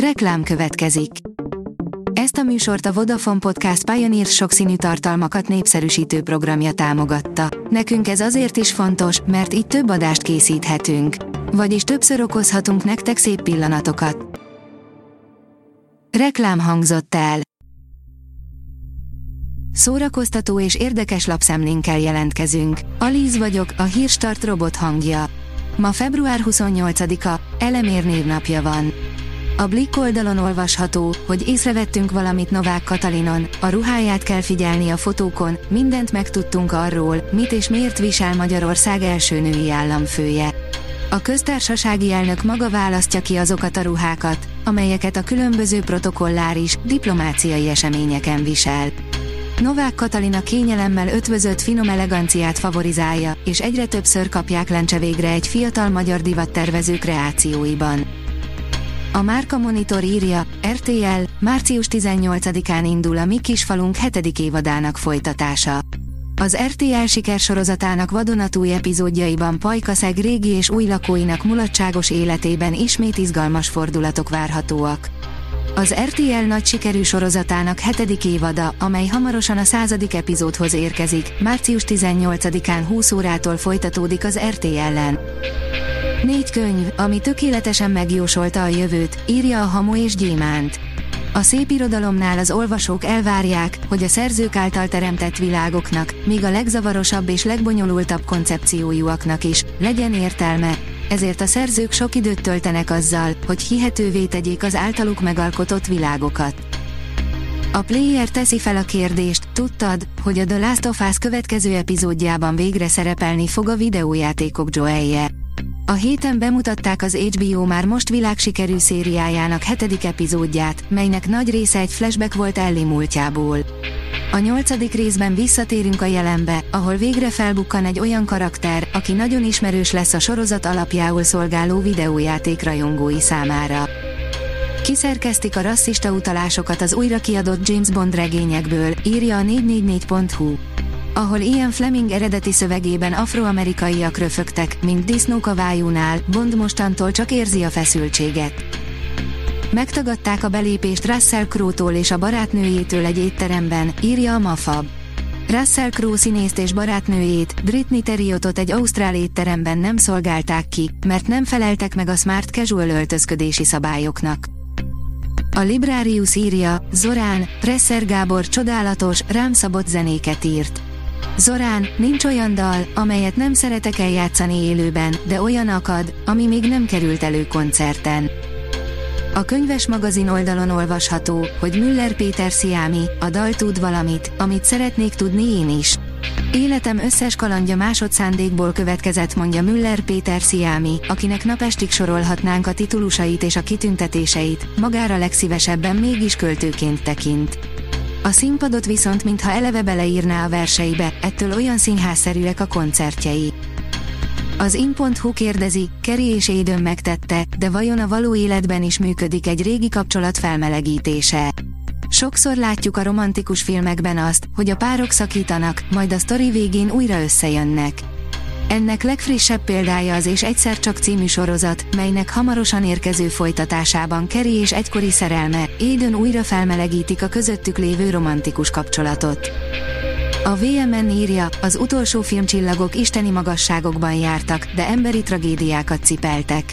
Reklám következik. Ezt a műsort a Vodafone Podcast Pioneer sokszínű tartalmakat népszerűsítő programja támogatta. Nekünk ez azért is fontos, mert így több adást készíthetünk. Vagyis többször okozhatunk nektek szép pillanatokat. Reklám hangzott el. Szórakoztató és érdekes lapszemlénkkel jelentkezünk. Alíz vagyok, a hírstart robot hangja. Ma február 28-a, Elemér névnapja van. A Blick oldalon olvasható, hogy észrevettünk valamit Novák Katalinon, a ruháját kell figyelni a fotókon, mindent megtudtunk arról, mit és miért visel Magyarország első női államfője. A köztársasági elnök maga választja ki azokat a ruhákat, amelyeket a különböző protokolláris, diplomáciai eseményeken visel. Novák Katalina kényelemmel ötvözött finom eleganciát favorizálja, és egyre többször kapják lencse végre egy fiatal magyar divattervező kreációiban. A Márka Monitor írja, RTL, március 18-án indul a Mi Kisfalunk 7. évadának folytatása. Az RTL sikersorozatának vadonatúj epizódjaiban Pajkaszeg régi és új lakóinak mulatságos életében ismét izgalmas fordulatok várhatóak. Az RTL nagy sikerű sorozatának hetedik évada, amely hamarosan a századik epizódhoz érkezik, március 18-án 20 órától folytatódik az RTL-en. Négy könyv, ami tökéletesen megjósolta a jövőt, írja a Hamu és Gyémánt. A szép irodalomnál az olvasók elvárják, hogy a szerzők által teremtett világoknak, míg a legzavarosabb és legbonyolultabb koncepciójúaknak is, legyen értelme, ezért a szerzők sok időt töltenek azzal, hogy hihetővé tegyék az általuk megalkotott világokat. A player teszi fel a kérdést, tudtad, hogy a The Last of Us következő epizódjában végre szerepelni fog a videójátékok Joelje. A héten bemutatták az HBO már most világsikerű szériájának hetedik epizódját, melynek nagy része egy flashback volt Ellie múltjából. A nyolcadik részben visszatérünk a jelenbe, ahol végre felbukkan egy olyan karakter, aki nagyon ismerős lesz a sorozat alapjául szolgáló videójáték rajongói számára. Kiszerkeztik a rasszista utalásokat az újra kiadott James Bond regényekből, írja a 444.hu ahol Ian Fleming eredeti szövegében afroamerikaiak röfögtek, mint disznók a vájúnál, Bond mostantól csak érzi a feszültséget. Megtagadták a belépést Russell Crowe-tól és a barátnőjétől egy étteremben, írja a Mafab. Russell Crowe színészt és barátnőjét, Britney Terriotot egy ausztrál étteremben nem szolgálták ki, mert nem feleltek meg a smart casual öltözködési szabályoknak. A Librarius írja, Zorán, Presser Gábor csodálatos, rám szabott zenéket írt. Zorán, nincs olyan dal, amelyet nem szeretek eljátszani élőben, de olyan akad, ami még nem került elő koncerten. A könyves magazin oldalon olvasható, hogy Müller Péter Sziámi, a dal tud valamit, amit szeretnék tudni én is. Életem összes kalandja másodszándékból következett, mondja Müller Péter Sziámi, akinek napestig sorolhatnánk a titulusait és a kitüntetéseit, magára legszívesebben mégis költőként tekint. A színpadot viszont mintha eleve beleírná a verseibe, ettől olyan színházszerűek a koncertjei. Az in.hu kérdezi, Keri és Édön megtette, de vajon a való életben is működik egy régi kapcsolat felmelegítése? Sokszor látjuk a romantikus filmekben azt, hogy a párok szakítanak, majd a sztori végén újra összejönnek. Ennek legfrissebb példája az És egyszer csak című sorozat, melynek hamarosan érkező folytatásában Keri és egykori szerelme, Édön újra felmelegítik a közöttük lévő romantikus kapcsolatot. A VMN írja, az utolsó filmcsillagok isteni magasságokban jártak, de emberi tragédiákat cipeltek.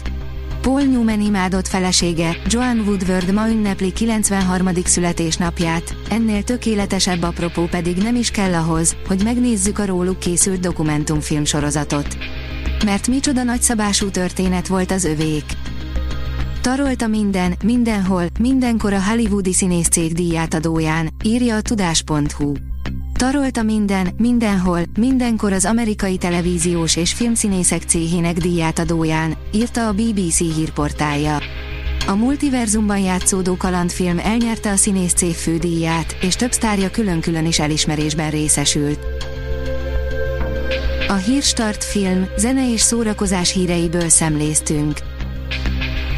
Paul Newman imádott felesége, Joan Woodward ma ünnepli 93. születésnapját, ennél tökéletesebb apropó pedig nem is kell ahhoz, hogy megnézzük a róluk készült dokumentumfilm sorozatot. Mert micsoda nagyszabású történet volt az övék. Tarolta minden, mindenhol, mindenkor a hollywoodi színészcég díját adóján, írja a tudás.hu. Tarolta minden, mindenhol, mindenkor az amerikai televíziós és filmszínészek céhének díjátadóján, írta a BBC hírportálja. A multiverzumban játszódó kalandfilm elnyerte a színész cég fődíját, és több sztárja külön-külön is elismerésben részesült. A Hírstart film, zene és szórakozás híreiből szemléztünk.